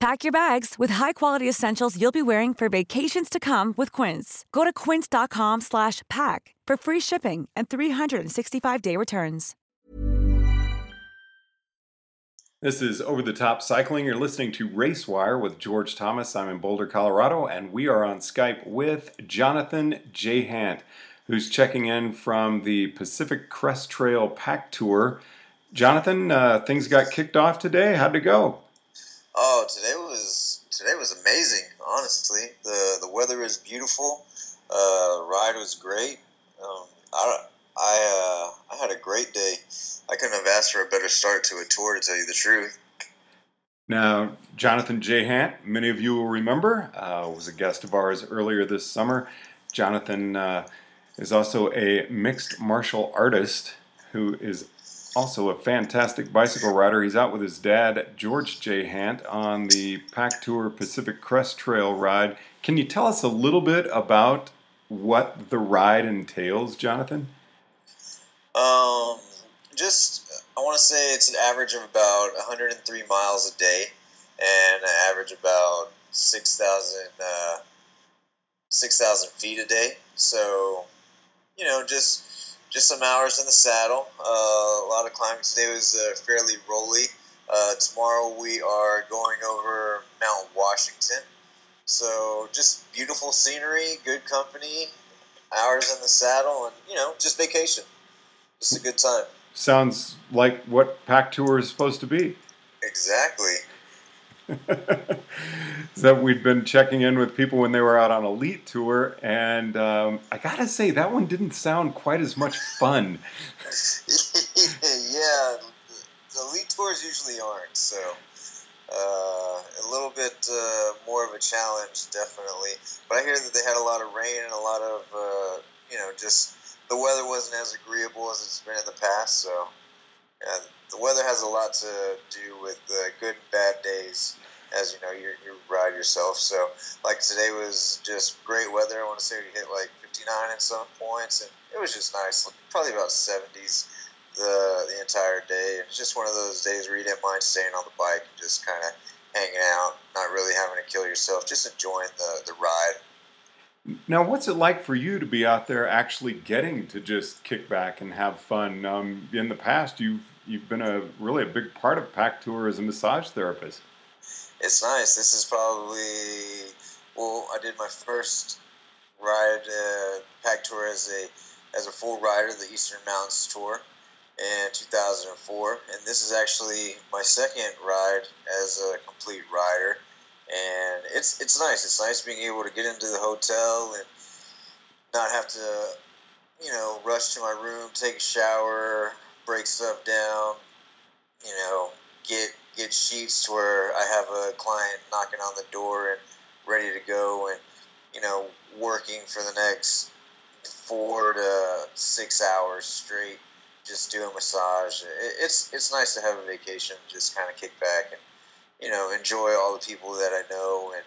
Pack your bags with high-quality essentials you'll be wearing for vacations to come with Quince. Go to quince.com slash pack for free shipping and 365-day returns. This is Over the Top Cycling. You're listening to Racewire with George Thomas. I'm in Boulder, Colorado, and we are on Skype with Jonathan Jehant, who's checking in from the Pacific Crest Trail PAC Tour. Jonathan, uh, things got kicked off today. How'd it go? Oh, today was today was amazing. Honestly, the the weather is beautiful. Uh, ride was great. Um, I I uh, I had a great day. I couldn't have asked for a better start to a tour, to tell you the truth. Now, Jonathan Jehant, many of you will remember, uh, was a guest of ours earlier this summer. Jonathan uh, is also a mixed martial artist who is also a fantastic bicycle rider. He's out with his dad, George Jehant, on the PAC Tour Pacific Crest Trail ride. Can you tell us a little bit about what the ride entails, Jonathan? Um, just I want to say it's an average of about 103 miles a day, and an average about 6,000 uh, 6,000 feet a day. So, you know, just just some hours in the saddle. Uh, a lot of climbing today was uh, fairly rolly. Uh, tomorrow we are going over Mount Washington. So just beautiful scenery, good company, hours in the saddle, and you know, just vacation. Just a good time. Sounds like what PAC Tour is supposed to be. Exactly. so we'd been checking in with people when they were out on elite tour, and um, I gotta say that one didn't sound quite as much fun. yeah, the elite tours usually aren't. So uh, a little bit uh, more of a challenge, definitely. But I hear that they had a lot of rain and a lot of uh, you know just the weather wasn't as agreeable as it's been in the past. So yeah, the weather has a lot to do with the good and bad days. As you know, you, you ride yourself. So, like today was just great weather. I want to say we hit like 59 at some points, and it was just nice. Probably about 70s the the entire day. It's just one of those days where you didn't mind staying on the bike and just kind of hanging out, not really having to kill yourself, just enjoying the the ride. Now, what's it like for you to be out there actually getting to just kick back and have fun? Um, in the past, you've you've been a really a big part of PAC Tour as a massage therapist. It's nice. This is probably well, I did my first ride uh, PAC Tour as a as a full rider, the Eastern Mountains Tour in 2004, and this is actually my second ride as a complete rider and it's it's nice. It's nice being able to get into the hotel and not have to, you know, rush to my room, take a shower, break stuff down, you know, get get sheets to where I have a client knocking on the door and ready to go, and you know, working for the next four to six hours straight, just doing massage. It's it's nice to have a vacation, just kind of kick back and you know, enjoy all the people that I know and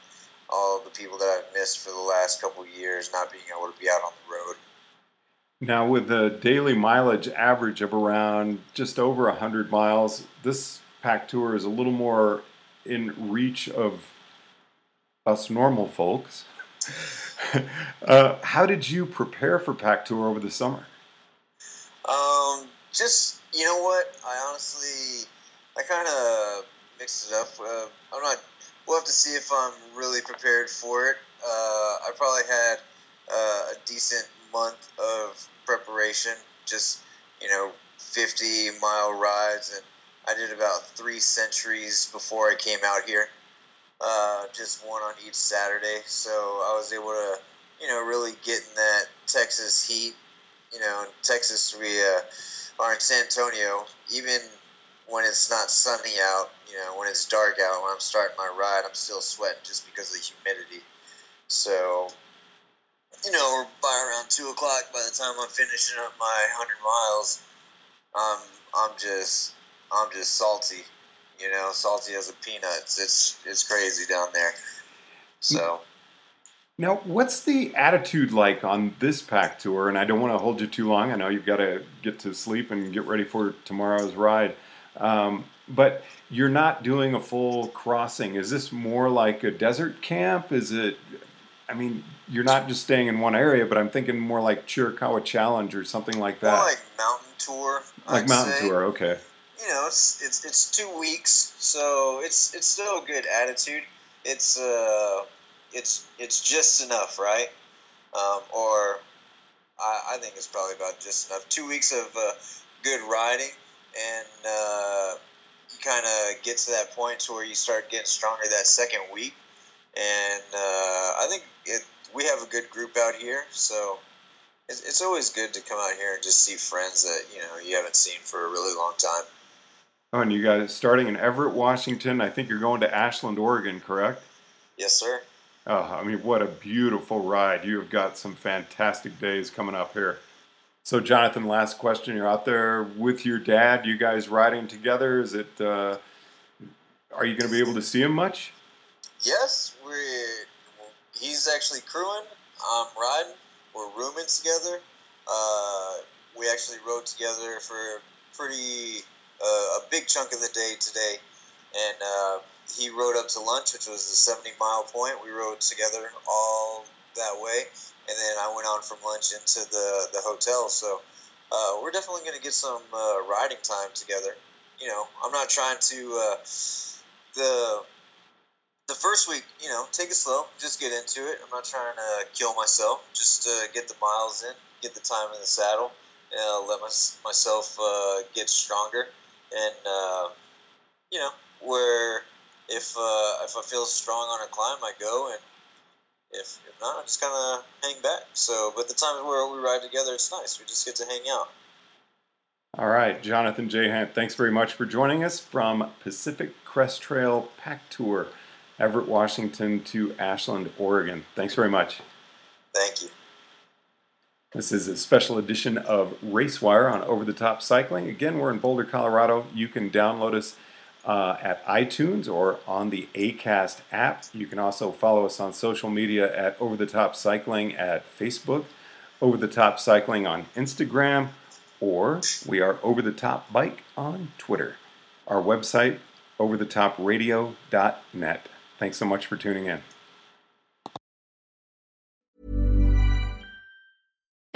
all the people that I've missed for the last couple years, not being able to be out on the road. Now, with the daily mileage average of around just over 100 miles, this PAC Tour is a little more in reach of us normal folks. uh, how did you prepare for PAC Tour over the summer? Um, just you know what, I honestly, I kind of mixed it up. Uh, I'm not. We'll have to see if I'm really prepared for it. Uh, I probably had uh, a decent month of preparation, just you know, 50 mile rides, and I did about three centuries before I came out here. Uh, just one on each Saturday, so I was able to, you know, really get in that Texas heat. You know, in Texas we uh, are in San Antonio. Even when it's not sunny out, you know, when it's dark out, when I'm starting my ride, I'm still sweating just because of the humidity. So, you know, by around two o'clock, by the time I'm finishing up my hundred miles, um, I'm just, I'm just salty. You know, salty as a peanut. It's it's, it's crazy down there. So. Now, what's the attitude like on this PAC Tour? And I don't want to hold you too long. I know you've got to get to sleep and get ready for tomorrow's ride. Um, but you're not doing a full crossing. Is this more like a desert camp? Is it? I mean, you're not just staying in one area, but I'm thinking more like Chiricahua Challenge or something like that. More like mountain tour. Like I'd mountain say. tour, okay. You know, it's it's it's two weeks, so it's it's still a good attitude. It's uh, it's it's just enough, right? Um, or I, I think it's probably about just enough. Two weeks of uh, good riding, and uh, you kind of get to that point to where you start getting stronger that second week. And uh, I think it, we have a good group out here, so it's, it's always good to come out here and just see friends that you know you haven't seen for a really long time. Oh, and you guys starting in Everett, Washington. I think you're going to Ashland, Oregon, correct? Yes, sir. Oh, I mean, what a beautiful ride. You have got some fantastic days coming up here. So, Jonathan, last question. You're out there with your dad. You guys riding together. Is it, uh, are you going to be able to see him much? Yes, we. He's actually crewing. I'm riding. We're rooming together. Uh, we actually rode together for pretty uh, a big chunk of the day today, and uh, he rode up to lunch, which was the 70 mile point. We rode together all that way, and then I went on from lunch into the the hotel. So uh, we're definitely going to get some uh, riding time together. You know, I'm not trying to uh, the the first week, you know, take it slow. Just get into it. I'm not trying to kill myself. Just get the miles in, get the time in the saddle, uh, let my, myself uh, get stronger. And uh, you know, where if uh, if I feel strong on a climb, I go, and if, if not, I just kind of hang back. So, but the times where we ride together, it's nice. We just get to hang out. All right, Jonathan Jehant, thanks very much for joining us from Pacific Crest Trail PAC Tour, Everett, Washington to Ashland, Oregon. Thanks very much. Thank you. This is a special edition of RaceWire on Over the Top Cycling. Again, we're in Boulder, Colorado. You can download us uh, at iTunes or on the ACAST app. You can also follow us on social media at Over the Top Cycling at Facebook, Over the Top Cycling on Instagram, or we are Over the Top Bike on Twitter. Our website, overthetopradio.net. Thanks so much for tuning in.